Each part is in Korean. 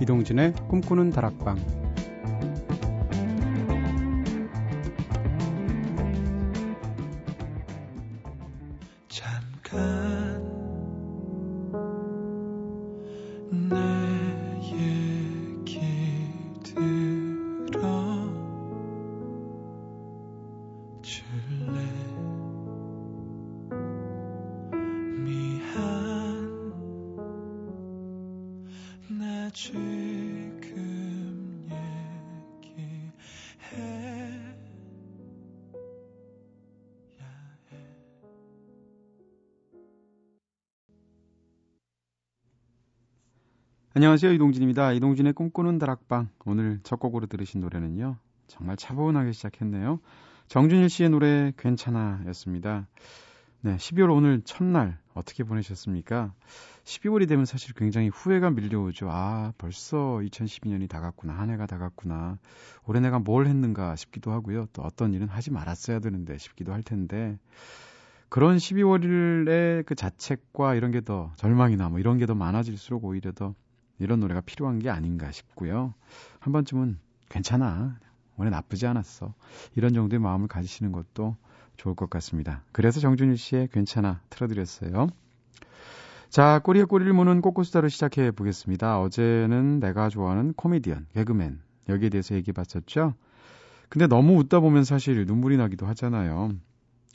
이동진의 꿈꾸는 다락방 안녕하세요. 이동진입니다. 이동진의 꿈꾸는 다락방. 오늘 첫 곡으로 들으신 노래는요. 정말 차분하게 시작했네요. 정준일 씨의 노래 괜찮아 였습니다. 네, 12월 오늘 첫날 어떻게 보내셨습니까? 12월이 되면 사실 굉장히 후회가 밀려오죠. 아, 벌써 2012년이 다 갔구나. 한 해가 다 갔구나. 올해 내가 뭘 했는가 싶기도 하고요. 또 어떤 일은 하지 말았어야 되는데 싶기도 할 텐데. 그런 12월의 그 자책과 이런 게 더 절망이나 뭐 이런 게 더 많아질수록 오히려 더 이런 노래가 필요한 게 아닌가 싶고요. 한 번쯤은 괜찮아. 오늘 나쁘지 않았어. 이런 정도의 마음을 가지시는 것도 좋을 것 같습니다. 그래서 정준일 씨의 괜찮아 틀어드렸어요. 자, 꼬리에 꼬리를 무는 꼬꼬수다로 시작해 보겠습니다. 어제는 내가 좋아하는 코미디언, 개그맨, 여기에 대해서 얘기해 봤었죠? 근데 너무 웃다 보면 사실 눈물이 나기도 하잖아요.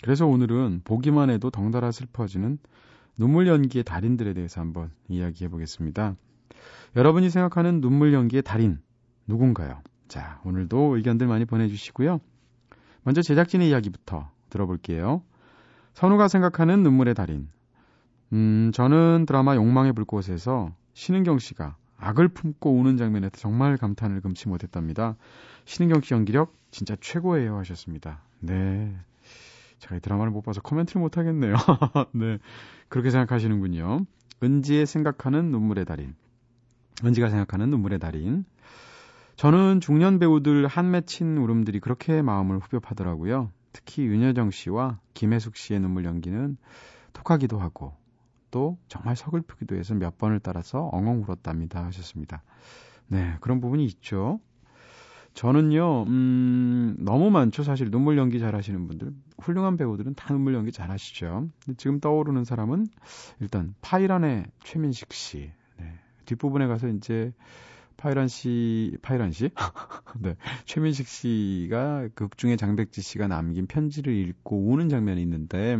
그래서 오늘은 보기만 해도 덩달아 슬퍼지는 눈물 연기의 달인들에 대해서 한번 이야기해 보겠습니다. 여러분이 생각하는 눈물 연기의 달인 누군가요? 자, 오늘도 의견들 많이 보내주시고요. 먼저 제작진의 이야기부터 들어볼게요. 선우가 생각하는 눈물의 달인. 음, 저는 드라마 욕망의 불꽃에서 신은경 씨가 악을 품고 우는 장면에 정말 감탄을 금치 못했답니다. 신은경 씨 연기력 진짜 최고예요 하셨습니다. 네. 제가 이 드라마를 못 봐서 코멘트를 못 하겠네요. 네. 그렇게 생각하시는군요. 은지의 생각하는 눈물의 달인. 은지가 생각하는 눈물의 달인. 저는 중년 배우들 한 맺힌 울음들이 그렇게 마음을 후벼 파더라고요. 특히 윤여정 씨와 김혜숙 씨의 눈물 연기는 톡하기도 하고 또 정말 서글프기도 해서 몇 번을 따라서 엉엉 울었답니다 하셨습니다. 네, 그런 부분이 있죠. 저는요, 음, 너무 많죠. 사실 눈물 연기 잘 하시는 분들. 훌륭한 배우들은 다 눈물 연기 잘 하시죠. 지금 떠오르는 사람은 일단 파이란의 최민식 씨. 네. 뒷부분에 가서 이제 파이란 씨, 파이란 씨? 네. 최민식 씨가 극 중에 장백지 씨가 남긴 편지를 읽고 우는 장면이 있는데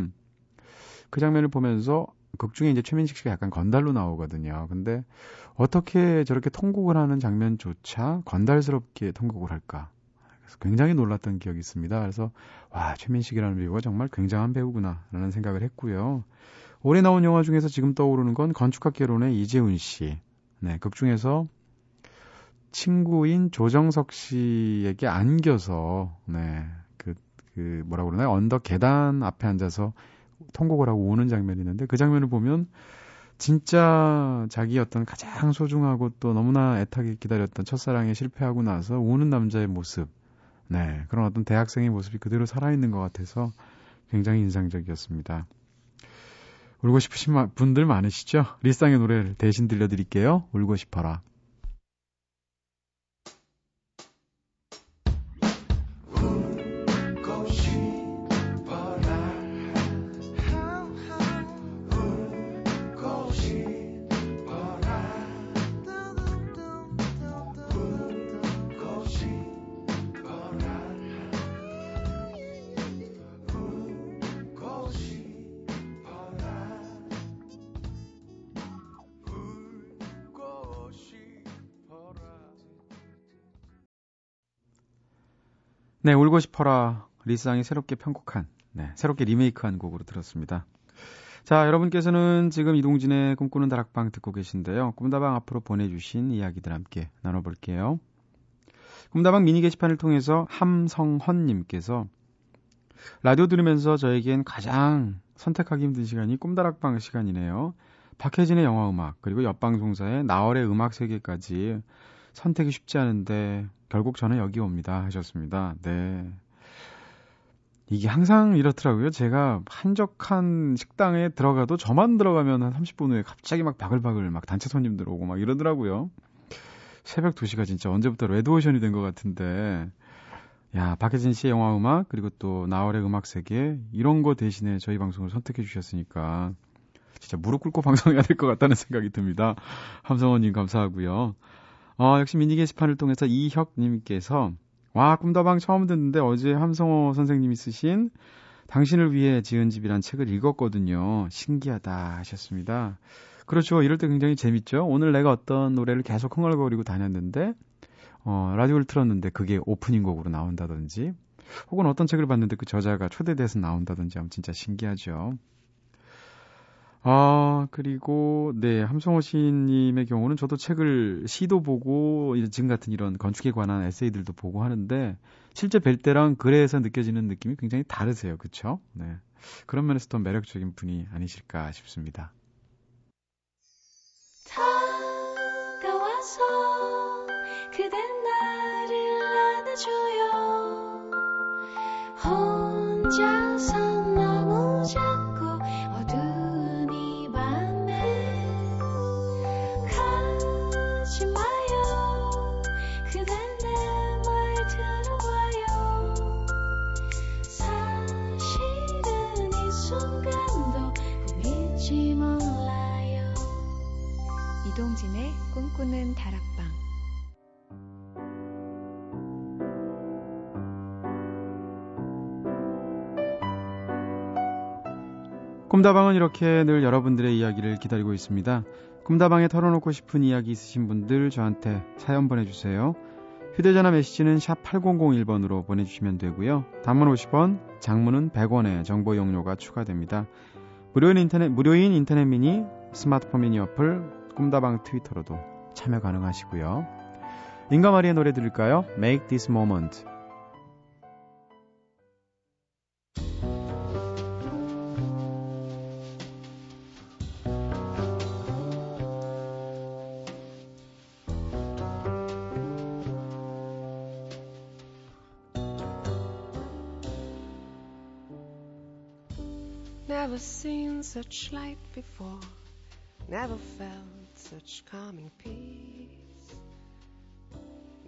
그 장면을 보면서 극 중에 이제 최민식 씨가 약간 건달로 나오거든요. 근데 어떻게 저렇게 통곡을 하는 장면조차 건달스럽게 통곡을 할까? 그래서 굉장히 놀랐던 기억이 있습니다. 그래서 와, 최민식이라는 배우가 정말 굉장한 배우구나라는 생각을 했고요. 올해 나온 영화 중에서 지금 떠오르는 건 건축학 개론의 이재훈 씨. 네, 극 중에서 친구인 조정석 씨에게 안겨서, 네, 그, 그, 뭐라 그러나요? 언덕 계단 앞에 앉아서 통곡을 하고 우는 장면이 있는데 그 장면을 보면 진짜 자기 어떤 가장 소중하고 또 너무나 애타게 기다렸던 첫사랑에 실패하고 나서 우는 남자의 모습, 네, 그런 어떤 대학생의 모습이 그대로 살아있는 것 같아서 굉장히 인상적이었습니다. 울고 싶으신 분들 많으시죠? 리쌍의 노래를 대신 들려드릴게요. 울고 싶어라. 울고 싶어라. 리쌍이 새롭게 편곡한, 네, 새롭게 리메이크한 곡으로 들었습니다. 자, 여러분께서는 지금 이동진의 꿈꾸는 다락방 듣고 계신데요. 꿈다방 앞으로 보내주신 이야기들 함께 나눠볼게요. 꿈다방 미니 게시판을 통해서 함성헌님께서 라디오 들으면서 저에겐 가장 선택하기 힘든 시간이 꿈다락방 시간이네요. 박혜진의 영화음악, 그리고 옆방송사의 나월의 음악 세계까지 선택이 쉽지 않은데 결국 저는 여기 옵니다 하셨습니다. 네. 이게 항상 이렇더라고요. 제가 한적한 식당에 들어가도 저만 들어가면 한 30분 후에 갑자기 막 바글바글 막 단체 손님들 오고 막 이러더라고요. 새벽 2시가 진짜 언제부터 레드오션이 된 것 같은데. 야, 박혜진 씨의 영화 음악, 그리고 또 나월의 음악 세계, 이런 거 대신에 저희 방송을 선택해 주셨으니까, 진짜 무릎 꿇고 방송해야 될 것 같다는 생각이 듭니다. 함성원님 감사하고요. 어, 역시 미니 게시판을 통해서 이혁님께서, 와, 꿈다방 처음 듣는데 어제 함성호 선생님이 쓰신 당신을 위해 지은 집이란 책을 읽었거든요. 신기하다 하셨습니다. 그렇죠. 이럴 때 굉장히 재밌죠. 오늘 내가 어떤 노래를 계속 흥얼거리고 다녔는데 어, 라디오를 틀었는데 그게 오프닝 곡으로 나온다든지 혹은 어떤 책을 봤는데 그 저자가 초대돼서 나온다든지 하면 진짜 신기하죠. 아, 그리고, 네, 함성호 시인님의 경우는 저도 책을, 시도 보고, 지금 같은 이런 건축에 관한 에세이들도 보고 하는데, 실제 뵐 때랑 글에서 느껴지는 느낌이 굉장히 다르세요. 그쵸? 네. 그런 면에서 더 매력적인 분이 아니실까 싶습니다. 다가와서 그대 나를 안아줘요 혼자서 꿈다방은 이렇게 늘 여러분들의 이야기를 기다리고 있습니다. 꿈다방에 털어놓고 싶은 이야기 있으신 분들 저한테 사연 보내주세요. 휴대전화 메시지는 샵 8001번으로 보내주시면 되고요. 단문 50원, 장문은 100원의 정보 용료가 추가됩니다. 무료인 인터넷, 무료인 인터넷 미니, 스마트폰 미니 어플, 꿈다방 트위터로도 참여 가능하시고요. 인가 마리의 노래 들을까요? Make this moment. Never seen such light before, never felt such calming peace.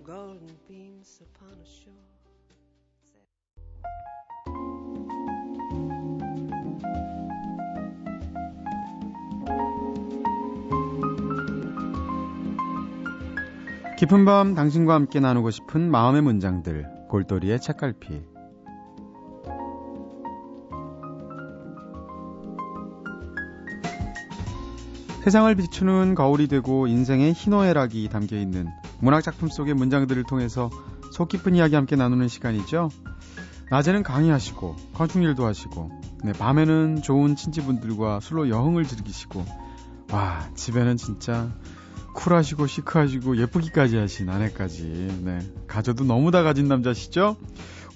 Golden beams upon a shore. 깊은 밤 당신과 함께 나누고 싶은 마음의 문장들 골돌이의 책갈피 세상을 비추는 거울이 되고 인생의 희노애락이 담겨 있는 문학 작품 속의 문장들을 통해서 속 깊은 이야기 함께 나누는 시간이죠. 낮에는 강의하시고 건축일도 하시고 네, 밤에는 좋은 친지분들과 술로 여흥을 즐기시고 와 집에는 진짜 쿨하시고 시크하시고 예쁘기까지 하신 아내까지 네 가져도 너무 다 가진 남자시죠?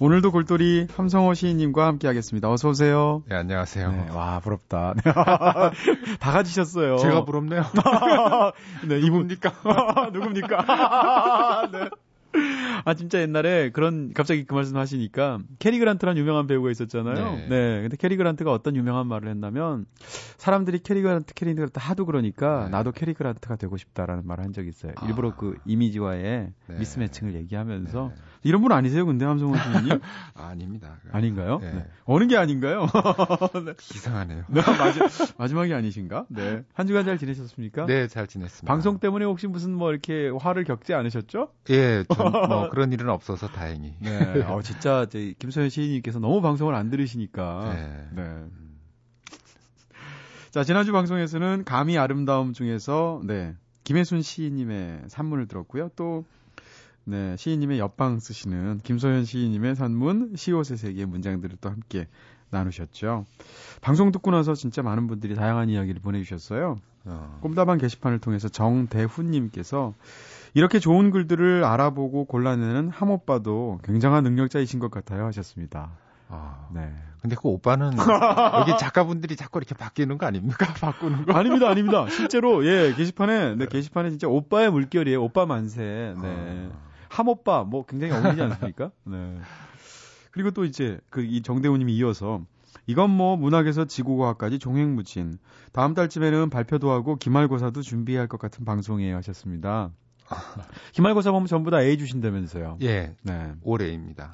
오늘도 골돌이 함성호 시인님과 함께 하겠습니다. 어서 오세요. 네, 안녕하세요. 네, 와, 부럽다. 다 가지셨어요. 제가 부럽네요. 네, 이분입니까? 누굽니까? 네. 아 진짜 옛날에 그런 갑자기 그 말씀 하시니까 캐리 그란트라는 유명한 배우가 있었잖아요. 네. 네. 근데 캐리 그란트가 어떤 유명한 말을 했냐면 사람들이 캐리 그란트 캐리 그란트 하도 그러니까 네. 나도 캐리 그란트가 되고 싶다라는 말을 한 적이 있어요. 아. 일부러 그 이미지와의 네. mismatching을 얘기하면서 네. 이런 분 아니세요? 근데 함성호? 아, 아닙니다. 아닌가요? 네. 네. 어느 게 아닌가요? 네. 이상하네요. 네, 마지, 마지 막이 아니신가? 네. 한 주간 잘 지내셨습니까? 네, 잘 지냈습니다. 방송 때문에 혹시 무슨 뭐 이렇게 화를 겪지 않으셨죠? 예, 뭐 그런 일은 없어서 다행히. 네. 어, 진짜 김소연 시인님께서 너무 방송을 안 들으시니까. 네. 네. 자, 지난주 방송에서는 감히 아름다움 중에서 네. 김혜순 시인님의 산문을 들었고요. 또 네, 시인님의 옆방 쓰시는 김소연 시인님의 산문 시옷의 세계의 문장들을 또 함께 나누셨죠. 방송 듣고 나서 진짜 많은 분들이 다양한 이야기를 보내주셨어요. 어. 꿈다방 게시판을 통해서 정대훈님께서 이렇게 좋은 글들을 알아보고 골라내는 함 오빠도 굉장한 능력자이신 것 같아요 하셨습니다. 아, 네. 근데 그 오빠는 여기 작가분들이 자꾸 이렇게 바뀌는 거 아닙니까? 바꾸는 거? 아닙니다, 아닙니다. 실제로 예 게시판에 네 게시판에 진짜 오빠의 물결이에요. 오빠 만세. 네. 아. 함 오빠 뭐 굉장히 어울리지 않습니까? 네. 그리고 또 이제 그 이 정대우님이 이어서 이건 뭐 문학에서 지구과학까지 종횡무진. 다음 달쯤에는 발표도 하고 기말고사도 준비할 것 같은 방송이에요 하셨습니다. 기말고사 보면 전부 다 A 주신다면서요. 예, 네. 올해입니다.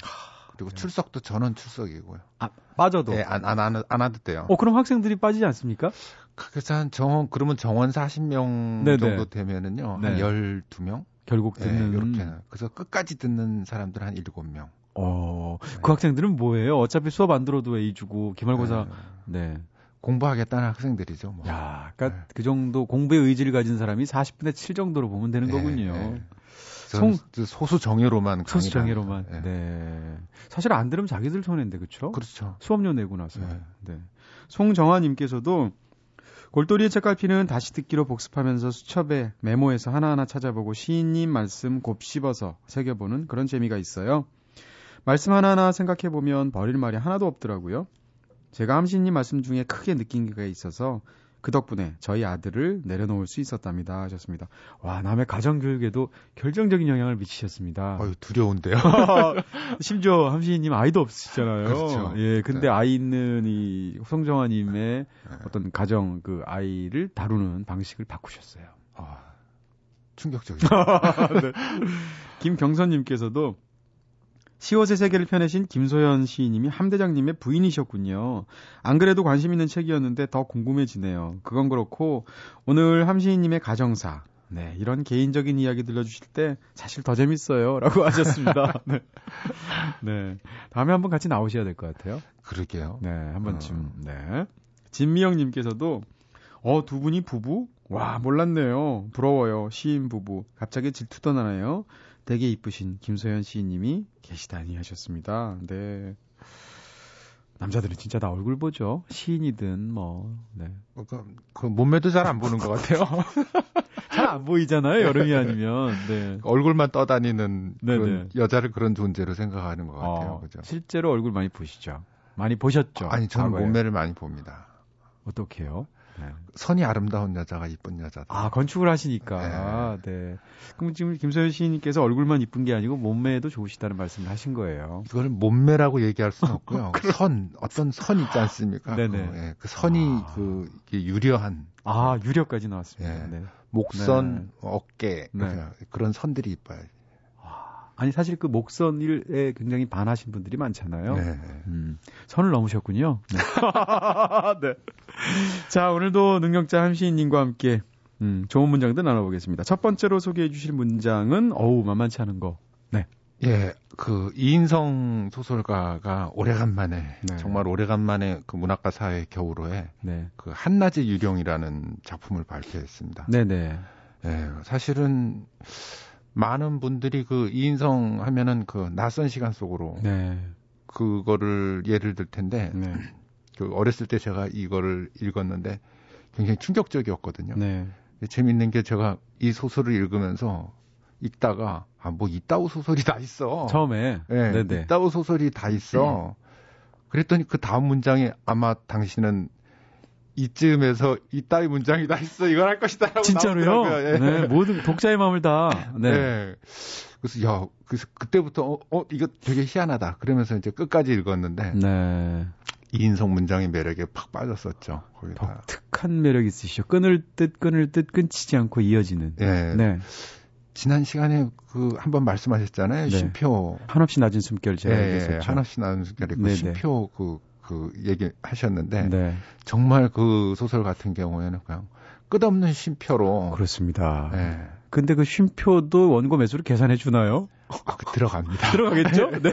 그리고 출석도 전원 출석이고요. 아, 빠져도. 예, 안, 안, 안, 안 하도 돼요. 어, 그럼 학생들이 빠지지 않습니까? 그래서 한 정원, 그러면 정원 40명 네네. 정도 되면은요, 네. 한 12명? 결국 예, 듣는. 이렇게. 그래서 끝까지 듣는 사람들 한 7명. 어, 네. 그 학생들은 뭐예요? 어차피 수업 안 들어도 A 주고, 기말고사. 네. 네. 공부하겠다는 학생들이죠. 뭐. 야, 그러니까 네. 그 정도 공부의 의지를 가진 사람이 40분의 7 정도로 보면 되는 네, 거군요. 네. 송- 송, 소수 정예로만 소수 정예로만. 네. 예. 사실 안 들으면 자기들 손해인데, 그쵸? 그렇죠. 수업료 내고 나서. 네. 네. 송정아님께서도 골돌이의 책갈피는 다시 듣기로 복습하면서 수첩에 메모해서 하나하나 찾아보고 시인님 말씀 곱씹어서 새겨보는 그런 재미가 있어요. 말씀 하나하나 생각해보면 버릴 말이 하나도 없더라고요. 제가 함시님 말씀 중에 크게 느낀 게 있어서 그 덕분에 저희 아들을 내려놓을 수 있었답니다 하셨습니다. 와 남의 가정 교육에도 결정적인 영향을 미치셨습니다. 어유 두려운데요. 심지어 함시님 아이도 없으시잖아요. 그렇죠. 예, 근데 네. 아이 있는 이 송정아님의 어떤 가정 그 아이를 다루는 방식을 바꾸셨어요. 아, 충격적이죠. 김경선님께서도 시옷의 세계를 펴내신 김소연 시인님이 함대장님의 부인이셨군요. 안 그래도 관심 있는 책이었는데 더 궁금해지네요. 그건 그렇고 오늘 함 시인님의 가정사 네, 이런 개인적인 이야기 들려주실 때 사실 더 재밌어요. 라고 하셨습니다. 네. 네. 다음에 한번 같이 나오셔야 될 것 같아요. 그러게요. 네, 한 번쯤. 어. 네. 진미영님께서도 어, 두 분이 부부? 와, 몰랐네요. 부러워요. 시인 부부. 갑자기 질투도 나네요. 되게 이쁘신 김소연 시인님이 계시다니 하셨습니다. 네. 남자들은 진짜 다 얼굴 보죠. 시인이든 뭐, 네. 어, 그, 그 몸매도 잘 안 보는 것 같아요. 잘 안 보이잖아요. 여름이 아니면. 네. 얼굴만 떠다니는 그런 네네. 여자를 그런 존재로 생각하는 것 같아요. 어, 그죠? 실제로 얼굴 많이 보시죠. 많이 보셨죠. 아니 저는 과거에. 몸매를 많이 봅니다. 어떻게요? 네. 선이 아름다운 여자가 이쁜 여자다. 아, 건축을 하시니까. 네. 그럼 지금 김소연 시인님께서 얼굴만 이쁜 게 아니고 몸매도 좋으시다는 말씀을 하신 거예요. 이걸 몸매라고 얘기할 수는 없고요. 선 어떤 선 있지 않습니까? 네네. 그, 예, 그 선이 아. 그 유려한 아, 유력까지 나왔습니다. 예. 네. 목선, 어깨 네. 그냥 그런 선들이 이뻐요. 아니, 사실 그 목선일에 굉장히 반하신 분들이 많잖아요. 네. 음, 선을 넘으셨군요. 네. 네. 자, 오늘도 능력자 함시인님과 함께 음, 좋은 문장들 나눠보겠습니다. 첫 번째로 소개해 주실 문장은 어우 만만치 않은 거. 네. 예, 그 이인성 소설가가 오래간만에 네. 정말 오래간만에 그 문학과 사회 겨울호에 네. 그 한낮의 유령이라는 작품을 발표했습니다. 네 네. 예, 사실은 많은 분들이 그 이인성 하면은 그 낯선 시간 속으로 네. 그거를 예를 들 텐데 네. 그 어렸을 때 제가 이거를 읽었는데 굉장히 충격적이었거든요. 네. 재밌는 게 제가 이 소설을 읽으면서 읽다가 아 뭐 이따오 소설이 다 있어. 처음에. 예, 네네. 이따오 소설이 다 있어. 그랬더니 그 다음 문장에 아마 당신은 이쯤에서 이 따위 문장이 다 있어. 이걸 할 것이다라고 진짜로요? 예. 네, 모든 독자의 마음을 다. 네. 예. 그래서 야, 그래서 그때부터 어, 어, 이거 되게 희한하다. 그러면서 이제 끝까지 읽었는데 네. 이인성 문장의 매력에 팍 빠졌었죠. 거기다. 독특한 매력 있으시죠. 끊을 듯 끊을 듯 끊치지 않고 이어지는. 예. 네. 지난 시간에 그 한번 말씀하셨잖아요. 네. 쉼표. 한없이 낮은 숨결 제가 예, 예, 얘기했었죠. 하나씩 나눈 순간에 그 네네. 쉼표 그, 그 얘기 하셨는데 네. 정말 그 소설 같은 경우에는 그냥 끝없는 쉼표로 그렇습니다. 예. 근데 그 쉼표도 원고 매수를 계산해 주나요? 아, 그 들어갑니다. 들어가겠죠? 네.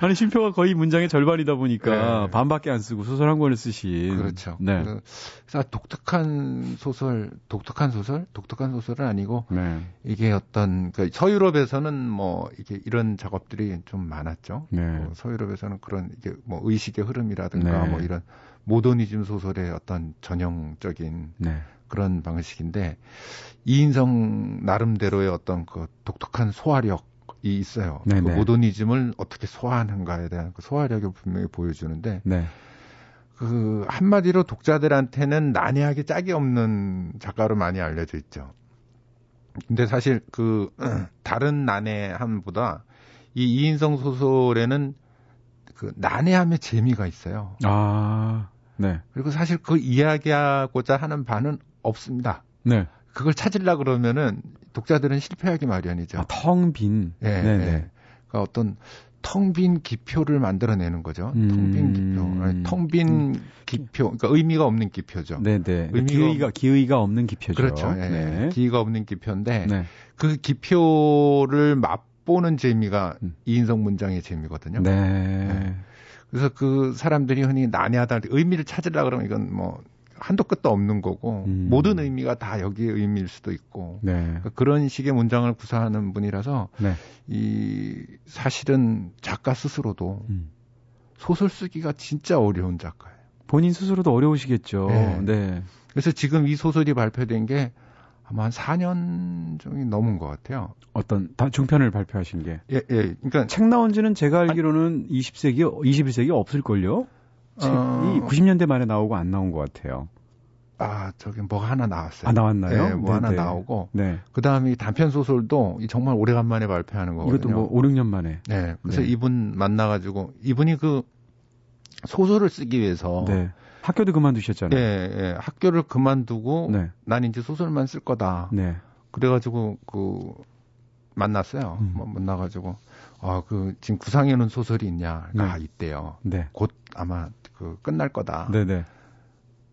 아니 쉼표가 거의 문장의 절반이다 보니까 네. 반밖에 안 쓰고 소설 한 권을 쓰신. 그렇죠. 네. 그래서 독특한 소설, 독특한 소설, 독특한 소설은 아니고 네. 이게 어떤 그 서유럽에서는 뭐 이게 이런 작업들이 좀 많았죠. 네. 뭐 서유럽에서는 그런 이게 뭐 의식의 흐름이라든가 네. 뭐 이런 모더니즘 소설의 어떤 전형적인 네. 그런 방식인데 이인성 나름대로의 어떤 그 독특한 소화력이 있어요. 그. 모더니즘을 어떻게 소화하는가에 대한 그 소화력을 분명히 보여주는데 네. 그 한마디로 독자들한테는 난해하게 짝이 없는 작가로 많이 알려져 있죠. 근데 사실 그 다른 난해함보다 이 이인성 소설에는 그 난해함의 재미가 있어요. 아. 네. 그리고 사실 그 이야기하고자 하는 바는 없습니다. 네. 그걸 찾으려 그러면은 독자들은 실패하기 마련이죠. 아, 텅 빈. 예, 네네. 예. 그러니까 어떤 텅빈 기표를 만들어내는 거죠. 음. 텅빈 기표. 아니, 텅빈 기표. 그러니까 의미가 없는 기표죠. 네네. 의미가 기의가 기의가 없는 기표죠. 그렇죠. 예, 네. 기의가 없는 기표인데 네. 그 기표를 맛보는 재미가 음. 이인성 문장의 재미거든요. 네. 그래서 그 사람들이 흔히 난해하다 의미를 찾으려 그러면 이건 뭐 한도 끝도 없는 거고 음. 모든 의미가 다 여기에 의미일 수도 있고 네. 그러니까 그런 식의 문장을 구사하는 분이라서 네. 이 사실은 작가 스스로도 음. 소설 쓰기가 진짜 어려운 작가예요. 본인 스스로도 어려우시겠죠. 네. 네. 그래서 지금 이 소설이 발표된 게 아마 한 4년 정이 넘은 것 같아요. 어떤 다 중편을 발표하신 게. 예, 예. 그러니까 책 나온 지는 제가 알기로는 20세기, 21세기 없을걸요? 책이 어. 90년대 말에 나오고 안 나온 것 같아요. 아 저기 뭐가 하나 나왔어요. 아, 나왔나요? 네, 뭐 하나 네네. 나오고 네. 그 다음에 단편 소설도 이 정말 오래간만에 발표하는 거거든요. 이것도 뭐 5, 6년 만에. 네, 그래서 네. 이분 만나가지고 이분이 그 소설을 쓰기 위해서 네. 학교도 그만두셨잖아요. 예, 예, 학교를 그만두고 네. 난 이제 소설만 쓸 거다. 네. 그래가지고 그 만났어요. 음. 뭐 만나가지고 아 그 지금 구상해 놓은 소설이 있냐? 네. 아 있대요. 네. 곧 아마 그 끝날 거다. 네, 네.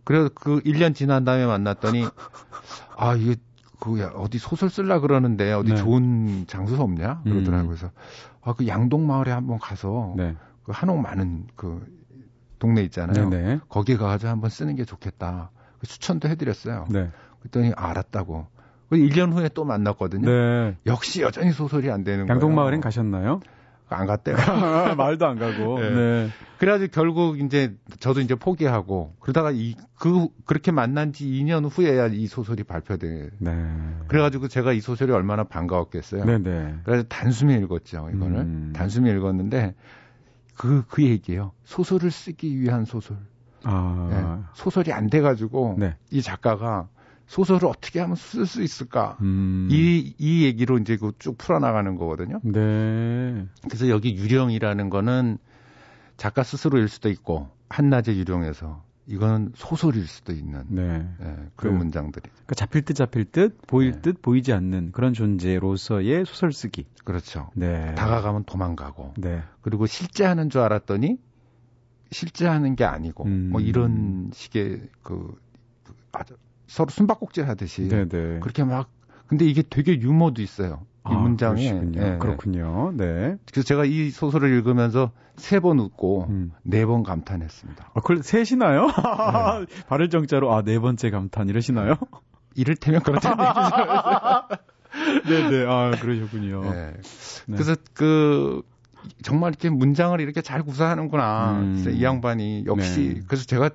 그래서 그 1년 지난 다음에 만났더니 아 이게 그 야, 어디 소설 쓸라 그러는데 어디 네. 좋은 장소 없냐? 그러더라고요. 음. 그래서 아 그 양동 마을에 한번 가서 네. 그 한옥 많은 그 동네 있잖아요. 네, 네. 거기 가서 한번 쓰는 게 좋겠다. 그 추천도 해드렸어요. 네. 그랬더니 알았다고. 그 1년 후에 또 만났거든요. 네. 역시 여전히 소설이 안 되는 거예요. 양동마을엔 가셨나요? 안 갔대요. 마을도 안 가고. 네. 네. 그래가지고 결국 이제 저도 이제 포기하고 그러다가 이 그 그렇게 만난 지 2년 후에야 이 소설이 발표돼. 네. 그래가지고 제가 이 소설이 얼마나 반가웠겠어요. 네, 네. 그래서 단숨에 읽었죠. 이거를 음. 단숨에 읽었는데 그그 얘기예요. 소설을 쓰기 위한 소설. 아. 예. 소설이 안 돼가지고 네. 이 작가가 소설을 어떻게 하면 쓸 수 있을까? 음. 이, 이 얘기로 이제 그쭉 풀어나가는 거거든요. 네. 그래서 여기 유령이라는 거는 작가 스스로일 수도 있고, 한낮의 유령에서 이거는 소설일 수도 있는 네. 예, 그런 그- 문장들이. 그러니까 잡힐 듯 잡힐 듯 보일 네. 듯 보이지 않는 그런 존재로서의 소설 쓰기. 그렇죠. 네. 다가가면 도망가고, 네. 그리고 실제 하는 줄 알았더니 실제 하는 게 아니고, 음. 뭐 이런 식의 그, 그 아주 서로 숨바꼭질 하듯이 네, 네. 그렇게 막 근데 이게 되게 유머도 있어요. 이 아, 문장에. 그러시군요. 예, 예. 그렇군요. 네. 그래서 제가 이 소설을 읽으면서 세 번 웃고 음. 네번 감탄했습니다. 아, 그걸 셋이나요? 발을 정자로 아 네 번째 감탄 이러시나요? 이를테면 그렇다는 얘기죠. 네, 네. 아 그러셨군요. 예. 네. 그래서 그 정말 이렇게 문장을 이렇게 잘 구사하는구나. 음. 이 양반이 역시 네. 그래서 제가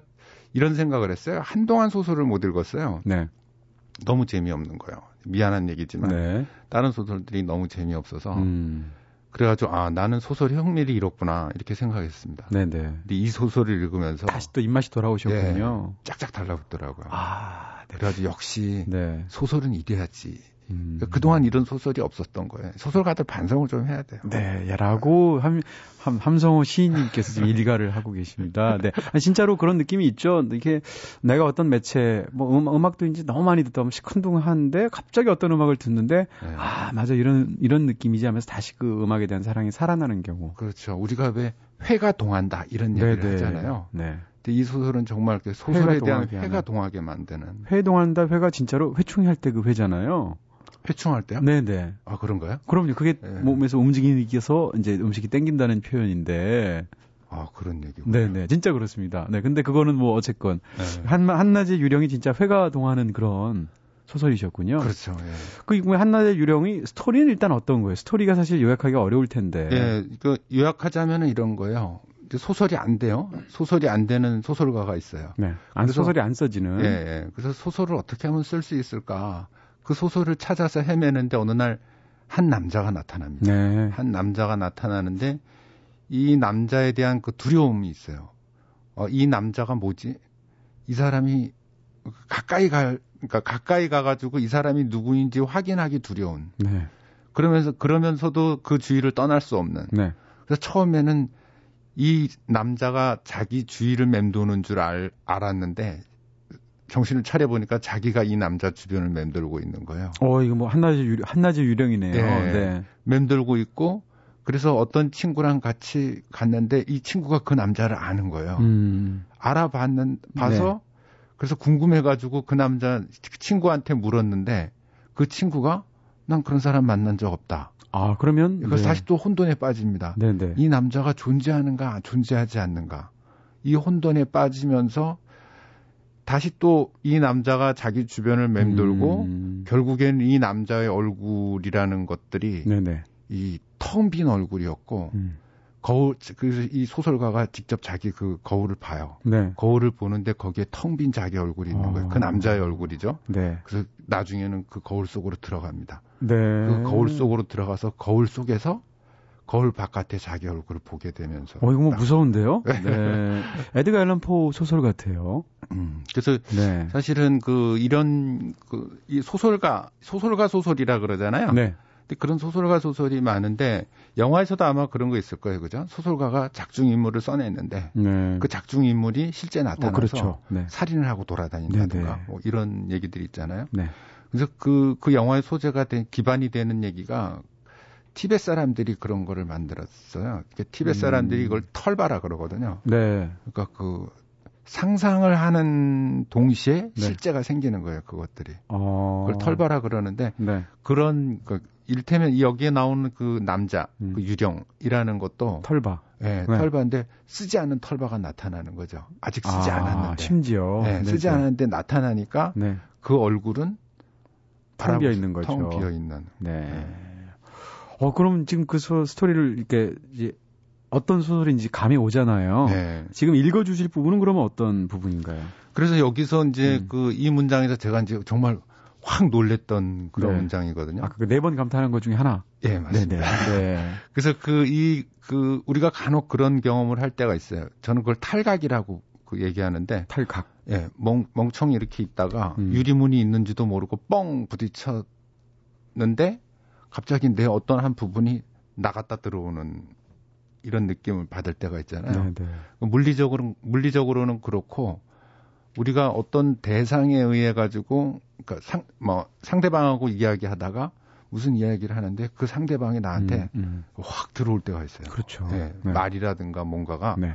이런 생각을 했어요. 한동안 소설을 못 읽었어요. 네. 너무 재미없는 거예요. 미안한 얘기지만 네. 다른 소설들이 너무 재미없어서 음. 그래가지고 아 나는 소설의 흥미를 잃었구나 이렇게 생각했습니다. 네, 네. 근데 이 소설을 읽으면서 다시 또 입맛이 돌아오셨군요. 짝짝 달라붙더라고요. 아, 네. 그래가지고 역시 네. 소설은 이래야지. 음. 그러니까 그동안 이런 소설이 없었던 거예요. 소설가들 반성을 좀 해야 돼요. 네, 라고 함, 함, 함성호 시인님께서 지금 일가를 하고 계십니다. 네. 아니, 진짜로 그런 느낌이 있죠. 이게 내가 어떤 매체, 뭐 음, 음악도 이제 너무 많이 듣다 보면 시큰둥한데 갑자기 어떤 음악을 듣는데 네. 아, 맞아. 이런, 이런 느낌이지 하면서 다시 그 음악에 대한 사랑이 살아나는 경우. 그렇죠. 우리가 왜 회가 동한다 이런 얘기를 네, 네. 하잖아요. 네. 근데 이 소설은 정말 그 소설에 회가 대한 회가 하는. 동하게 만드는 회 동한다 회가 진짜로 회충이 할 때 그 회잖아요. 회충할 때요? 네네. 아 그런가요? 그럼요. 그게 네. 몸에서 움직이기서 이제 음식이 땡긴다는 표현인데. 아 그런 얘기고. 네네. 진짜 그렇습니다. 네. 근데 그거는 뭐 어쨌건. 네. 한, 한낮의 유령이 진짜 회가 동하는 그런 소설이셨군요. 그렇죠. 예. 그 한낮의 유령이 스토리는 일단 어떤 거예요? 스토리가 사실 요약하기 어려울 텐데. 예, 그 요약하자면은 이런 거예요. 소설이 안 돼요. 소설이 안 되는 소설가가 있어요. 네. 안 그래서- 소설이 안 써지는. 예, 예. 그래서 소설을 어떻게 하면 쓸 수 있을까? 그 소설을 찾아서 헤매는데 어느 날 한 남자가 나타납니다. 네. 한 남자가 나타나는데 이 남자에 대한 그 두려움이 있어요. 어, 이 남자가 뭐지? 이 사람이 가까이 갈, 그러니까 가까이 가가지고 이 사람이 누구인지 확인하기 두려운. 네. 그러면서 그러면서도 그 주위를 떠날 수 없는. 네. 그래서 처음에는 이 남자가 자기 주위를 맴도는 줄 알, 알았는데 정신을 차려 보니까 자기가 이 남자 주변을 맴돌고 있는 거예요. 어, 이거 뭐 한낮의 유령, 한낮의 유령이네요. 네. 네. 맴돌고 있고 그래서 어떤 친구랑 같이 갔는데 이 친구가 그 남자를 아는 거예요. 음. 알아봤는 봐서 그래서 궁금해가지고 그 남자 친구한테 물었는데 그 친구가 난 그런 사람 만난 적 없다. 아, 그러면 그래서 다시 또 혼돈에 빠집니다. 네, 네. 이 남자가 존재하는가 존재하지 않는가 이 혼돈에 빠지면서 다시 또 이 남자가 자기 주변을 맴돌고 음. 결국에는 이 남자의 얼굴이라는 것들이. 이 텅 빈 얼굴이었고 음. 거울 그래서 이 소설가가 직접 자기 그 거울을 봐요. 네. 거울을 보는데 거기에 텅 빈 자기 얼굴이 있는 거예요. 그 어. 남자의 얼굴이죠. 네. 그래서 나중에는 그 거울 속으로 들어갑니다. 네. 그 거울 속으로 들어가서 거울 속에서 거울 바깥에 자기 얼굴을 보게 되면서 어, 이거 뭐 딱- 무서운데요? 네. 에드가 앨런 포 소설 같아요. 음, 그래서 네. 사실은 그 이런 그 이 소설가 소설가 소설이라 그러잖아요. 네. 근데 그런 소설가 소설이 많은데 영화에서도 아마 그런 거 있을 거예요, 그죠? 소설가가 작중 인물을 써냈는데 네. 그 작중 인물이 실제 나타나서 어, 그렇죠. 네. 살인을 하고 돌아다닌다든가 네네. 뭐 이런 얘기들이 있잖아요. 네. 그래서 그, 그 영화의 소재가 된, 기반이 되는 얘기가 티벳 사람들이 그런 거를 만들었어요. 이게 티벳 음. 사람들이 이걸 털바라 그러거든요. 네. 그러니까 그 상상을 하는 동시에 네. 실제가 생기는 거예요, 그것들이. 어. 그걸 털바라 그러는데 네. 그런 그 일테면 여기에 나오는 그 남자, 음. 그 유령이라는 것도 털바. 예, 네. 털바인데 쓰지 않은 털바가 나타나는 거죠. 아직 쓰지 아, 않았는데. 심지어. 네, 쓰지 네. 않았는데 나타나니까 네. 그 얼굴은 텅 비어 있는 거죠. 텅 비어 있는. 네. 어, 그럼 지금 그 소, 스토리를 이렇게 이제 어떤 소설인지 감이 오잖아요. 네. 지금 읽어주실 부분은 그러면 어떤 부분인가요? 그래서 여기서 이제 음. 그이 문장에서 제가 이제 정말 확 놀랬던 그런 네. 문장이거든요. 아까 그 네 번 감탄한 것 중에 하나. 예, 맞습니다. 네네. 네. 그래서 그이그 우리가 간혹 그런 경험을 할 때가 있어요. 저는 그걸 탈각이라고 그 얘기하는데 탈각. 예, 멍, 멍청이 이렇게 있다가 음. 유리문이 있는지도 모르고 뻥 부딪혔는데 갑자기 내 어떤 한 부분이 나갔다 들어오는 이런 느낌을 받을 때가 있잖아요. 네, 네. 물리적으로 물리적으로는 그렇고 우리가 어떤 대상에 의해 가지고 그러니까 상, 뭐 상대방하고 이야기하다가 무슨 이야기를 하는데 그 상대방이 나한테 음, 확 들어올 때가 있어요. 음. 그렇죠. 예, 네. 말이라든가 뭔가가 네.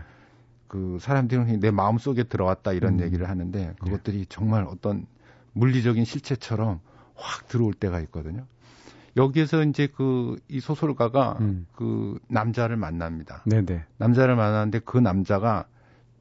그 사람들은 내 마음 속에 들어왔다 이런 음. 얘기를 하는데 그것들이 정말 어떤 물리적인 실체처럼 확 들어올 때가 있거든요. 여기에서 이제 그 이 소설가가 음. 그 남자를 만납니다. 네네. 남자를 만났는데 그 남자가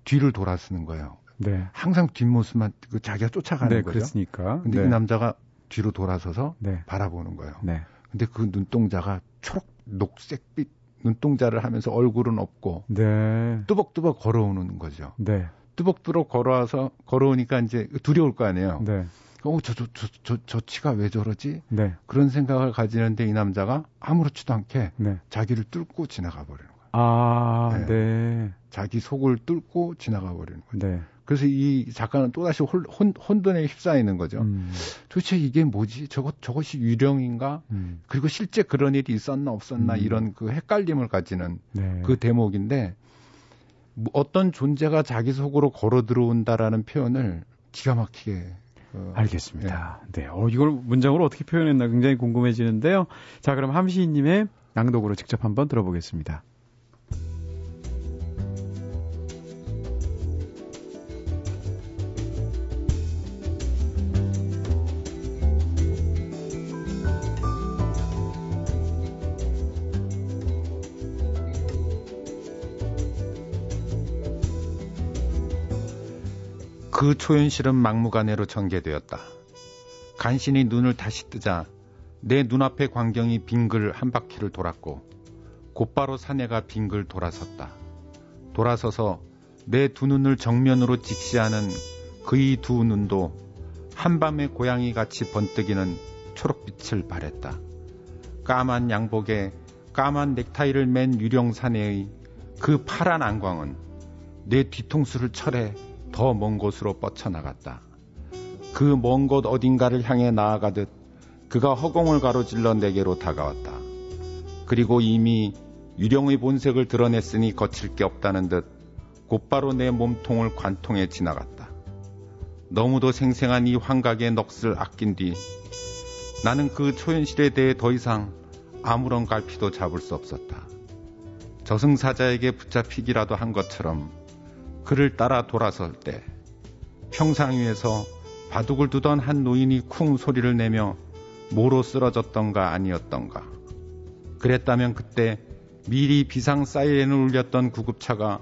뒤를 돌아서는 거예요. 네. 항상 뒷모습만 그 자기가 쫓아가는 네, 거죠. 그랬으니까. 근데 네. 이 남자가 뒤로 돌아서서 네. 바라보는 거예요. 네. 근데 그 눈동자가 초록 녹색빛 눈동자를 하면서 얼굴은 없고 네. 뚜벅뚜벅 걸어오는 거죠. 네. 뚜벅뚜벅 걸어와서 걸어오니까 이제 두려울 거 아니에요. 네. 어, 저, 저, 저, 저, 저 치가 왜 저러지? 네. 그런 생각을 가지는데 이 남자가 아무렇지도 않게 네. 자기를 뚫고 지나가 버리는 거예요. 아, 네. 네. 자기 속을 뚫고 지나가 버리는 거예요. 네. 그래서 이 작가는 또다시 혼, 혼, 혼돈에 휩싸이는 거죠. 음. 도대체 이게 뭐지? 저것, 저것이 유령인가? 음. 그리고 실제 그런 일이 있었나 없었나 음. 이런 그 헷갈림을 가지는 네. 그 대목인데 뭐 어떤 존재가 자기 속으로 걸어 들어온다라는 표현을 기가 막히게 어, 알겠습니다. 네. 어, 이걸 문장으로 어떻게 표현했나 굉장히 궁금해지는데요. 자, 그럼 함시인님의 낭독으로 직접 한번 들어보겠습니다. 그 초현실은 막무가내로 전개되었다. 간신히 눈을 다시 뜨자 내 눈앞의 광경이 빙글 한 바퀴를 돌았고 곧바로 사내가 빙글 돌아섰다. 돌아서서 내 두 눈을 정면으로 직시하는 그의 두 눈도 한밤의 고양이 같이 번뜩이는 초록빛을 발했다. 까만 양복에 까만 넥타이를 맨 유령 사내의 그 파란 안광은 내 뒤통수를 철해 더 먼 곳으로 뻗쳐나갔다. 그 먼 곳 어딘가를 향해 나아가듯 그가 허공을 가로질러 내게로 다가왔다. 그리고 이미 유령의 본색을 드러냈으니 거칠 게 없다는 듯 곧바로 내 몸통을 관통해 지나갔다. 너무도 생생한 이 환각의 넋을 아낀 뒤 나는 그 초현실에 대해 더 이상 아무런 갈피도 잡을 수 없었다. 저승사자에게 붙잡히기라도 한 것처럼 그를 따라 돌아설 때 평상 위에서 바둑을 두던 한 노인이 쿵 소리를 내며 모로 쓰러졌던가 아니었던가. 그랬다면 그때 미리 비상 사이렌을 울렸던 구급차가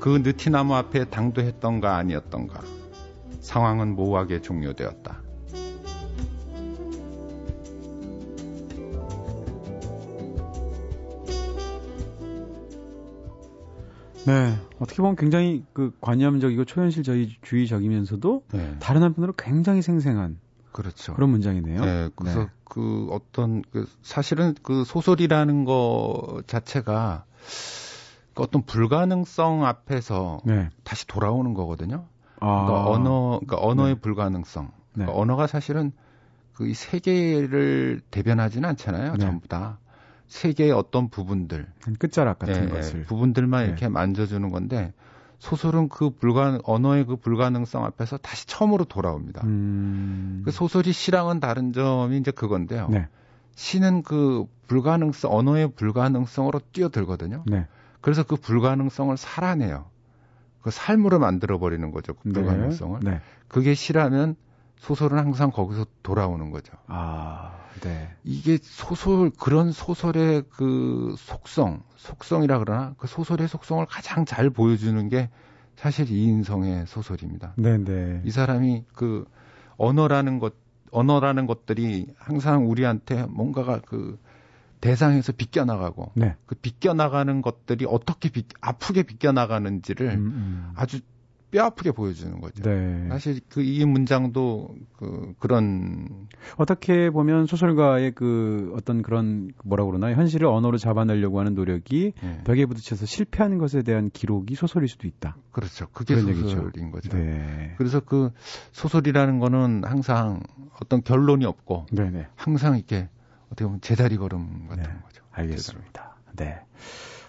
그 느티나무 앞에 당도했던가 아니었던가. 상황은 모호하게 종료되었다. 네. 어떻게 보면 굉장히 그 관념적이고 초현실주의적이면서도 네. 다른 한편으로 굉장히 생생한 그렇죠. 그런 문장이네요. 네. 그래서 네. 그 어떤 그 사실은 그 소설이라는 거 자체가 그 어떤 불가능성 앞에서 네. 다시 돌아오는 거거든요. 아. 그러니까 언어, 그러니까 언어의 네. 불가능성. 그러니까 네. 언어가 사실은 그 이 세계를 대변하지는 않잖아요. 네. 전부 다. 세계의 어떤 부분들 끝자락 같은 예, 것을 부분들만 네. 이렇게 만져주는 건데 소설은 그 불가 언어의 그 불가능성 앞에서 다시 처음으로 돌아옵니다. 음... 그 소설이 시랑은 다른 점이 이제 그건데요. 네. 시는 그 불가능성 언어의 불가능성으로 뛰어들거든요. 네. 그래서 그 불가능성을 살아내요. 그 삶으로 만들어 버리는 거죠. 그 네. 불가능성을. 네. 그게 시라면 소설은 항상 거기서 돌아오는 거죠. 아, 네. 이게 소설 그런 소설의 그 속성, 속성이라 그러나 그 소설의 속성을 가장 잘 보여주는 게 사실 이인성의 소설입니다. 네, 네. 이 사람이 그 언어라는 것, 언어라는 것들이 항상 우리한테 뭔가가 그 대상에서 비껴나가고 네. 그 비껴나가는 것들이 어떻게 비, 아프게 비껴나가는지를 음, 음. 아주 뼈 아프게 보여주는 거죠. 네. 사실 그 이 문장도 그 그런 어떻게 보면 소설가의 그 어떤 그런 뭐라 그러나 현실을 언어로 잡아내려고 하는 노력이 네. 벽에 부딪혀서 실패하는 것에 대한 기록이 소설일 수도 있다. 그렇죠. 그게 소설인 얘기죠. 거죠. 네. 그래서 그 소설이라는 거는 항상 어떤 결론이 없고 네네. 네. 항상 이렇게 어떻게 보면 제자리 걸음 같은 네. 거죠. 알겠습니다. 네.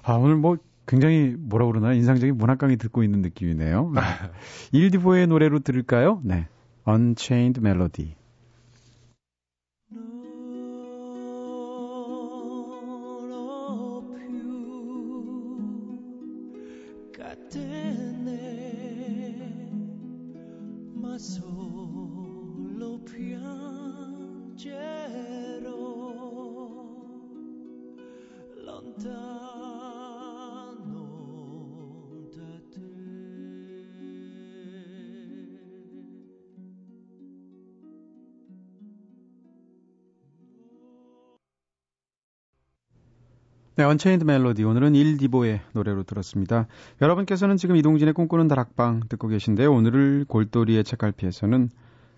아, 오늘 뭐 굉장히 뭐라 그러나 인상적인 문학 강의 듣고 있는 느낌이네요. 네. 일디보의 노래로 들을까요? 네. Unchained Melody. 네, Unchained Melody. 오늘은 Il Divo의 노래로 들었습니다. 여러분께서는 지금 이동진의 꿈꾸는 다락방 듣고 계신데요. 오늘을 골똘이의 책갈피에서는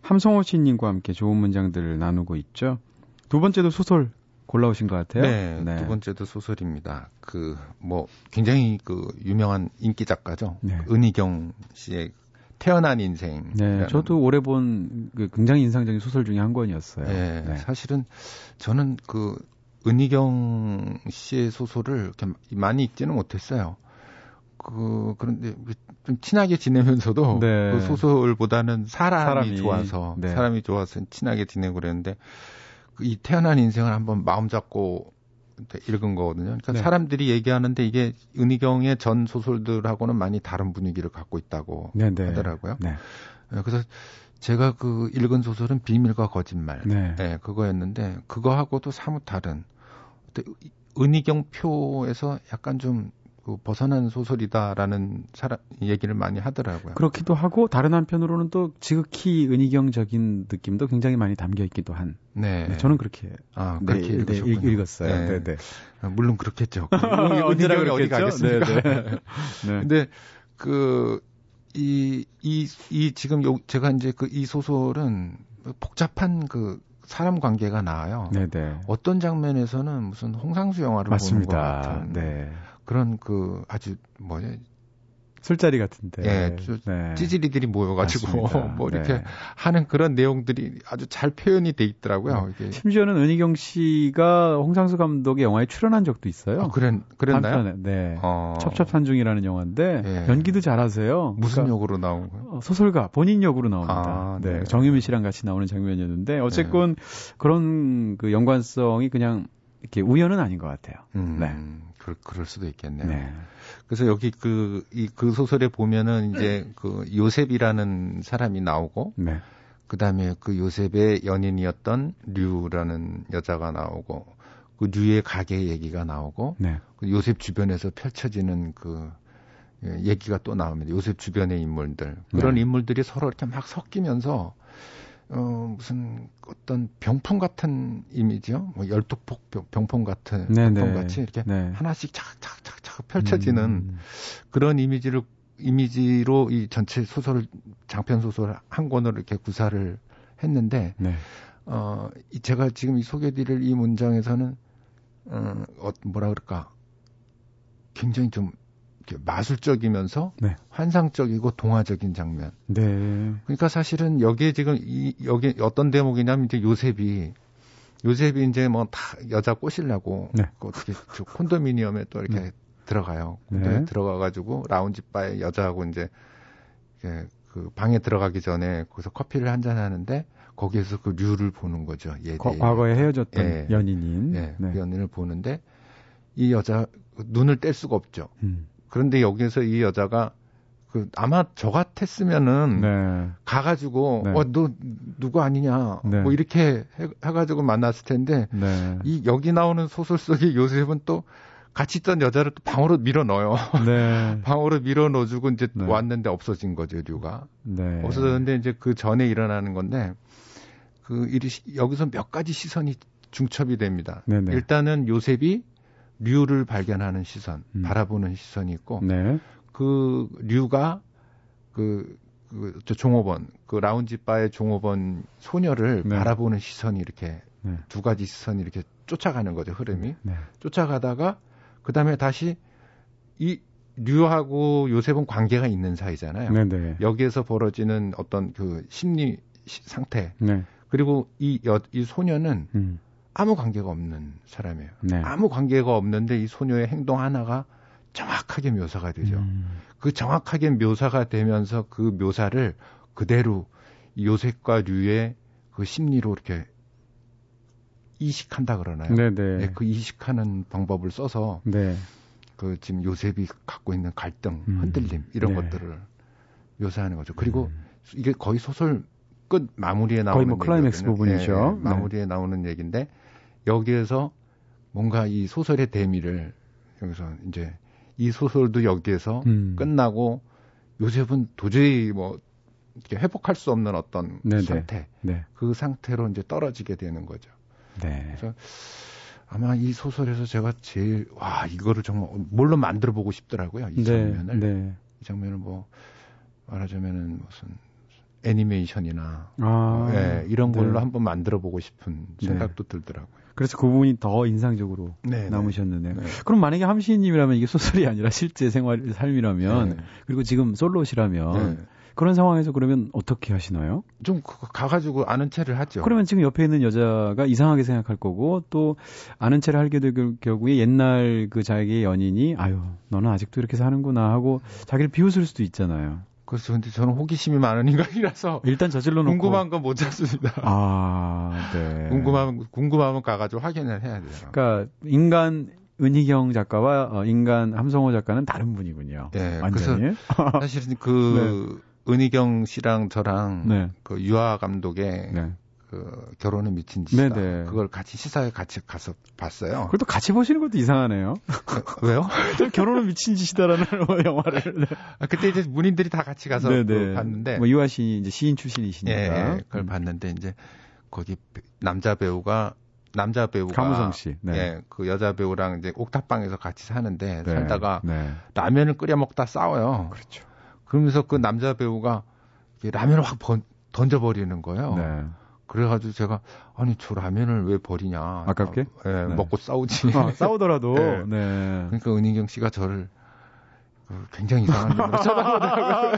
함성호 시인님과 함께 좋은 문장들을 나누고 있죠. 두 번째도 소설 골라오신 것 같아요. 네, 네. 두 번째도 소설입니다. 그, 뭐, 굉장히 그 유명한 인기 작가죠. 네. 은희경 씨의 태연한 인생. 네, 저도 올해 본 그 굉장히 인상적인 소설 중에 한 권이었어요. 네, 네. 사실은 저는 그 은희경 씨의 소설을 이렇게 많이 읽지는 못했어요. 그 그런데 좀 친하게 지내면서도 네. 그 소설보다는 사람이, 사람이 좋아서 네. 사람이 좋아서 친하게 지내고 그랬는데 그이 태어난 인생을 한번 마음 잡고 읽은 거거든요. 그러니까 네. 사람들이 얘기하는데 이게 은희경의 전 소설들하고는 많이 다른 분위기를 갖고 있다고 네, 네. 하더라고요. 네. 네. 그래서 제가 그 읽은 소설은 비밀과 거짓말. 네. 네 그거였는데 그거하고도 사뭇 다른 은희경 표에서 약간 좀 그 벗어난 소설이다라는 사람 얘기를 많이 하더라고요. 그렇기도 하고 다른 한편으로는 또 지극히 은희경적인 느낌도 굉장히 많이 담겨 있기도 한. 네. 네 저는 그렇게 아 그렇게 네, 네, 읽었어요. 네. 네, 네. 아, 물론 그렇겠죠. 은희경이 어디 가겠습니까? 네, 네. 네. 근데 그 이, 이, 이 지금 요, 제가 이제 그 이 소설은 복잡한 그 사람 관계가 나와요. 네네. 어떤 장면에서는 무슨 홍상수 영화를 맞습니다. 보는 것 같은 네. 그런 그 아주 뭐냐 술자리 같은데. 예, 네. 찌질이들이 모여가지고 맞습니다. 뭐 이렇게 네. 하는 그런 내용들이 아주 잘 표현이 돼 있더라고요. 네. 심지어는 은희경 씨가 홍상수 감독의 영화에 출연한 적도 있어요. 아, 그랬, 그랬나요? 한편에, 네. 어... 첩첩산중이라는 영화인데 예. 연기도 잘하세요. 무슨 그러니까, 역으로 나온 거예요? 어, 소설가 본인 역으로 나옵니다. 아, 네. 네. 정유미 씨랑 같이 나오는 장면이었는데 어쨌건 네. 그런 그 연관성이 그냥 이렇게 우연은 아닌 것 같아요. 음, 네. 그, 그럴 수도 있겠네요. 네. 그래서 여기 그, 이, 그 소설에 보면은 이제 그 요셉이라는 사람이 나오고, 네. 그 다음에 그 요셉의 연인이었던 류라는 여자가 나오고, 그 류의 가게 얘기가 나오고, 네. 그 요셉 주변에서 펼쳐지는 그 예, 얘기가 또 나옵니다. 요셉 주변의 인물들. 그런 네. 인물들이 서로 이렇게 막 섞이면서, 어, 무슨 어떤 병풍 같은 이미지요? 뭐 열두폭 병, 풍 같은. 병풍 같이 이렇게 네. 하나씩 착착착착 펼쳐지는 음. 그런 이미지를 이미지로 이 전체 소설 장편 소설 한 권을 이렇게 구사를 했는데 네. 어, 제가 지금 이 소개드릴 이 문장에서는 어, 어 뭐라 그럴까? 굉장히 좀 마술적이면서 네. 환상적이고 동화적인 장면. 네. 그러니까 사실은 여기에 지금 이 여기 어떤 대목이냐면 이제 요셉이 요셉이 이제 뭐 다 여자 꼬시려고 네. 그 어떻게 저 콘도미니엄에 또 이렇게 네. 들어가요. 네. 들어가 가지고 라운지 바에 여자하고 이제 그 방에 들어가기 전에 거기서 커피를 한 잔 하는데 거기에서 그 류를 보는 거죠. 예, 과거에 헤어졌던 예, 연인인 예, 네. 그 연인을 보는데 이 여자 눈을 뗄 수가 없죠. 음. 그런데 여기에서 이 여자가 그 아마 저 같았으면은 네. 가가지고 네. 어너 누구 아니냐 네. 뭐 이렇게 해, 해가지고 만났을 텐데 네. 이 여기 나오는 소설 속의 요셉은 또 같이 있던 여자를 또 방으로 밀어 넣어요. 네. 방으로 밀어 넣어주고 이제 네. 왔는데 없어진 거죠, 류가. 네. 없어졌는데 이제 그 전에 일어나는 건데 그 일이 여기서 몇 가지 시선이 중첩이 됩니다. 일단은 요셉이 류를 발견하는 시선, 음. 바라보는 시선이 있고 네. 그 류가 그, 그, 저 종업원, 그 라운지 바의 종업원 소녀를 네. 바라보는 시선이 이렇게 네. 두 가지 시선이 이렇게 쫓아가는 거죠, 흐름이. 네. 쫓아가다가 그 다음에 다시 이 류하고 요셉은 관계가 있는 사이잖아요. 네네. 네. 여기에서 벌어지는 어떤 그 심리 상태. 네. 그리고 이, 여, 이 소녀는 음. 아무 관계가 없는 사람이에요. 네. 아무 관계가 없는데 이 소녀의 행동 하나가 정확하게 묘사가 되죠. 음. 그 정확하게 묘사가 되면서 그 묘사를 그대로 요셉과 류의 그 심리로 이렇게 이식한다 그러나요? 네네. 네. 네, 그 이식하는 방법을 써서 네. 그 지금 요셉이 갖고 있는 갈등, 음. 흔들림 이런 네. 것들을 묘사하는 거죠. 그리고 음. 이게 거의 소설 끝 마무리에 나오는 거의 뭐 클라이맥스 부분이죠. 네, 마무리에 나오는 얘기인데 여기에서 뭔가 이 소설의 대미를 여기서 이제 이 소설도 여기에서 음. 끝나고 요셉은 도저히 뭐 이렇게 회복할 수 없는 어떤 네네. 상태, 네. 그 상태로 이제 떨어지게 되는 거죠. 네. 그래서 아마 이 소설에서 제가 제일 와 이거를 정말 물론 만들어 보고 싶더라고요 이 네. 장면을 네. 이 장면을 뭐 말하자면은 무슨 애니메이션이나 아, 어, 예, 이런 걸로 네. 한번 만들어 보고 싶은 네. 생각도 들더라고요. 그래서 그 부분이 더 인상적으로 네, 네. 남으셨는데요. 네. 그럼 만약에 함시님이라면 이게 소설이 아니라 실제 생활 삶이라면 네. 그리고 지금 솔로시라면 네. 그런 상황에서 그러면 어떻게 하시나요? 좀 가가지고 아는 체를 하죠. 그러면 지금 옆에 있는 여자가 이상하게 생각할 거고 또 아는 체를 하게 될 경우에 옛날 그 자기의 연인이 아유 너는 아직도 이렇게 사는구나 하고 자기를 비웃을 수도 있잖아요. 그래서 근데 저는 호기심이 많은 인간이라서 일단 저질러 놓고 궁금한 건 못 찾습니다. 아, 네. 궁금하면 궁금하면 가가지고 확인을 해야 돼요. 그러니까 인간 은희경 작가와 어, 인간 함성호 작가는 다른 분이군요. 네, 완전히. 사실은 그 네. 은희경 씨랑 저랑 네. 그 유아 감독의 네. 그 결혼에 미친 짓이다. 네네. 그걸 같이 시사에 같이 가서 봤어요. 그것도 같이 보시는 것도 이상하네요. 왜요? 결혼은 미친 짓이다라는 영화를. 네. 아, 그때 이제 문인들이 다 같이 가서 그 봤는데. 뭐 유아 씨 이제 시인 출신이시니까. 예, 그걸 음. 봤는데 이제 거기 남자 배우가 남자 배우가 강우성 씨, 네. 예, 그 여자 배우랑 이제 옥탑방에서 같이 사는데 네. 살다가 네. 라면을 끓여 먹다 싸워요. 그렇죠. 그러면서 그 남자 배우가 라면을 확 번, 던져버리는 거예요. 네. 그래가지고 제가 아니 저 라면을 왜 버리냐. 아깝게? 예, 네. 먹고 싸우지. 아, 싸우더라도. 네. 네. 그러니까 은희경 씨가 저를 어, 굉장히 이상한 눈으로 쳐다보더라고요.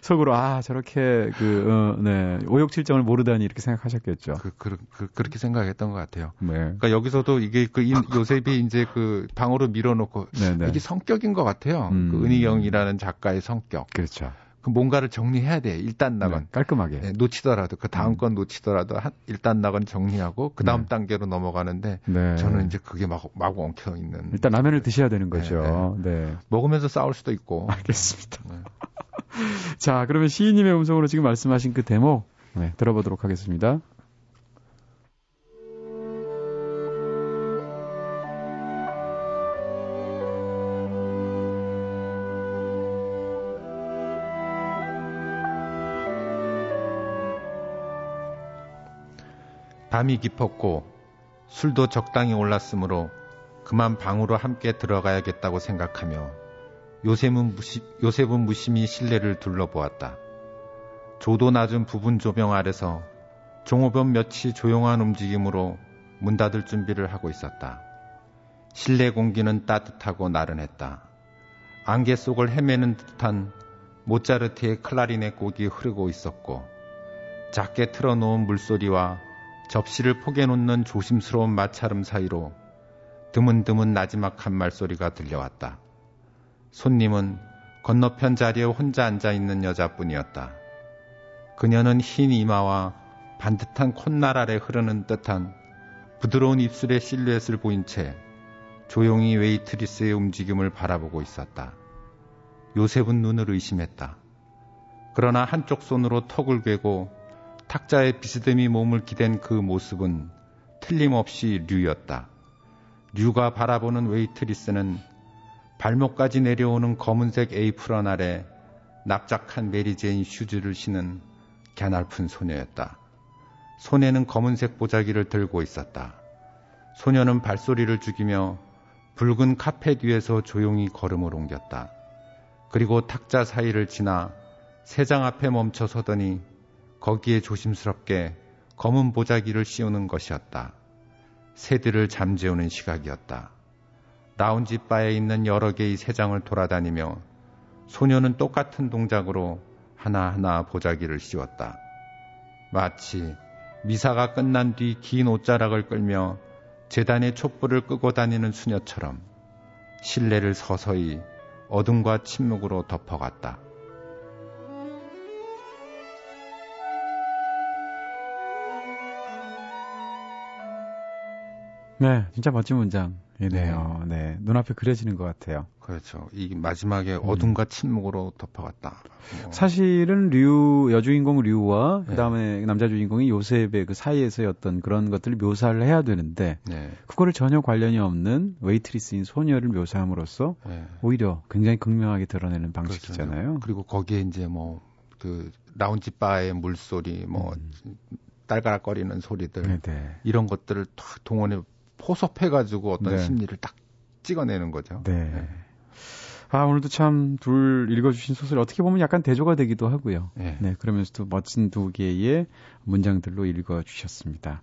속으로 아 저렇게 그 어, 네, 오욕칠정을 모르다니 이렇게 생각하셨겠죠. 그, 그, 그 그렇게 생각했던 것 같아요. 네. 그러니까 여기서도 이게 그 요셉이 이제 그 방으로 밀어놓고 네네. 네. 이게 성격인 것 같아요. 음. 그 은희경이라는 작가의 성격. 그렇죠. 그 뭔가를 정리해야 돼. 일단 나건 네, 깔끔하게 네, 놓치더라도 그 다음 음. 건 놓치더라도 한, 일단 나건 정리하고 그 다음 네. 단계로 넘어가는데 네. 저는 이제 그게 막 마구 엉켜 있는. 일단 라면을 드셔야 되는 거죠. 네. 네. 먹으면서 싸울 수도 있고. 알겠습니다. 자, 그러면 시인님의 음성으로 지금 말씀하신 그 대목 들어보도록 하겠습니다. 밤이 깊었고 술도 적당히 올랐으므로 그만 방으로 함께 들어가야겠다고 생각하며 요셉은, 무시, 요셉은 무심히 실내를 둘러보았다. 조도 낮은 부분 조명 아래서 종업원 몇이 조용한 움직임으로 문 닫을 준비를 하고 있었다. 실내 공기는 따뜻하고 나른했다. 안개 속을 헤매는 듯한 모차르트의 클라리넷 곡이 흐르고 있었고 작게 틀어놓은 물소리와 접시를 포개 놓는 조심스러운 마찰음 사이로 드문드문 나지막한 말소리가 들려왔다. 손님은 건너편 자리에 혼자 앉아 있는 여자뿐이었다. 그녀는 흰 이마와 반듯한 콧날 아래 흐르는 듯한 부드러운 입술의 실루엣을 보인 채 조용히 웨이트리스의 움직임을 바라보고 있었다. 요셉은 눈을 의심했다. 그러나 한쪽 손으로 턱을 괴고 탁자에 비스듬히 몸을 기댄 그 모습은 틀림없이 류였다. 류가 바라보는 웨이트리스는 발목까지 내려오는 검은색 에이프런 아래 납작한 메리제인 슈즈를 신은 가냘픈 소녀였다. 손에는 검은색 보자기를 들고 있었다. 소녀는 발소리를 죽이며 붉은 카펫 위에서 조용히 걸음을 옮겼다. 그리고 탁자 사이를 지나 세 장 앞에 멈춰 서더니 거기에 조심스럽게 검은 보자기를 씌우는 것이었다. 새들을 잠재우는 시각이었다. 라운지 바에 있는 여러 개의 새장을 돌아다니며 소녀는 똑같은 동작으로 하나하나 보자기를 씌웠다. 마치 미사가 끝난 뒤 긴 옷자락을 끌며 제단의 촛불을 끄고 다니는 수녀처럼 실내를 서서히 어둠과 침묵으로 덮어갔다. 네, 진짜 멋진 문장이네요. 네. 네. 눈앞에 그려지는 것 같아요. 그렇죠. 이 마지막에 음. 어둠과 침묵으로 덮어갔다. 뭐. 사실은 류, 여주인공 류와 네. 그 다음에 남자 주인공이 요셉의 그 사이에서의 어떤 그런 것들을 묘사를 해야 되는데, 네. 그거를 전혀 관련이 없는 웨이트리스인 소녀를 묘사함으로써 네. 오히려 굉장히 극명하게 드러내는 방식이잖아요. 그렇죠. 그리고 거기에 이제 뭐, 그, 라운지 바의 물소리, 뭐, 음. 딸가락거리는 소리들. 네. 이런 것들을 탁 동원해 포섭해가지고 어떤 네. 심리를 딱 찍어내는 거죠. 네. 네. 아, 오늘도 참 둘 읽어주신 소설 어떻게 보면 약간 대조가 되기도 하고요. 네. 네. 그러면서도 멋진 두 개의 문장들로 읽어주셨습니다.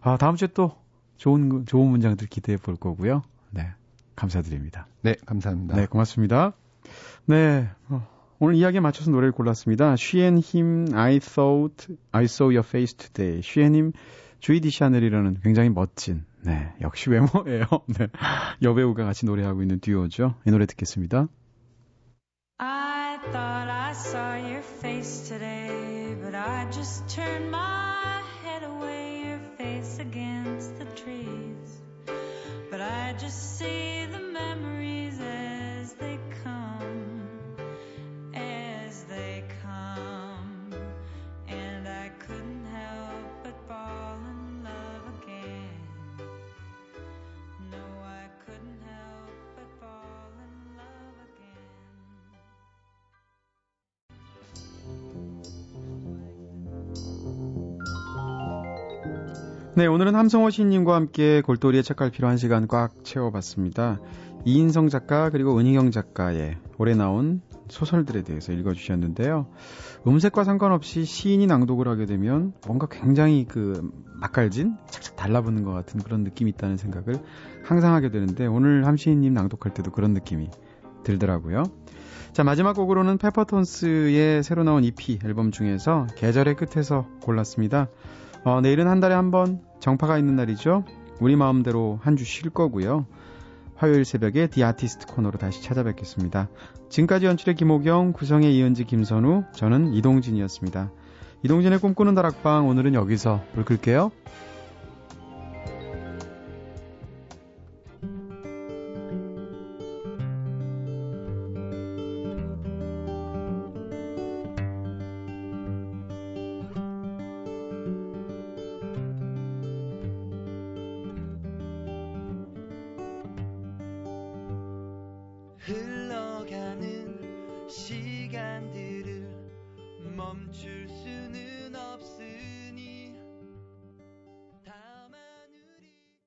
아, 다음 주에 또 좋은, 좋은 문장들 기대해 볼 거고요. 네. 감사드립니다. 네, 감사합니다. 네, 고맙습니다. 네. 어, 오늘 이야기에 맞춰서 노래를 골랐습니다. 쉬앤 힘, I thought I saw your face today. 쉬앤님, 주이 디 샤넬이라는 굉장히 멋진 네, 역시 외모예요. 네. 여배우가 같이 노래하고 있는 듀오죠. 이 노래 듣겠습니다. I thought I saw your face today, but I just turned my head away, your face against the trees. But I just see the 네, 오늘은 함성호 시인님과 함께 골돌이의 책갈 필요한 시간 꽉 채워봤습니다. 이인성 작가 그리고 은희경 작가의 올해 나온 소설들에 대해서 읽어주셨는데요. 음색과 상관없이 시인이 낭독을 하게 되면 뭔가 굉장히 그 맛깔진 착착 달라붙는 것 같은 그런 느낌이 있다는 생각을 항상 하게 되는데 오늘 함시인님 낭독할 때도 그런 느낌이 들더라고요. 자, 마지막 곡으로는 페퍼톤스의 새로 나온 EP 앨범 중에서 계절의 끝에서 골랐습니다. 어, 내일은 한 달에 한 번 정파가 있는 날이죠. 우리 마음대로 한 주 쉴 거고요. 화요일 새벽에 디 아티스트 코너로 다시 찾아뵙겠습니다. 지금까지 연출의 김호경, 구성의 이은지, 김선우, 저는 이동진이었습니다. 이동진의 꿈꾸는 다락방 오늘은 여기서 불 끌게요.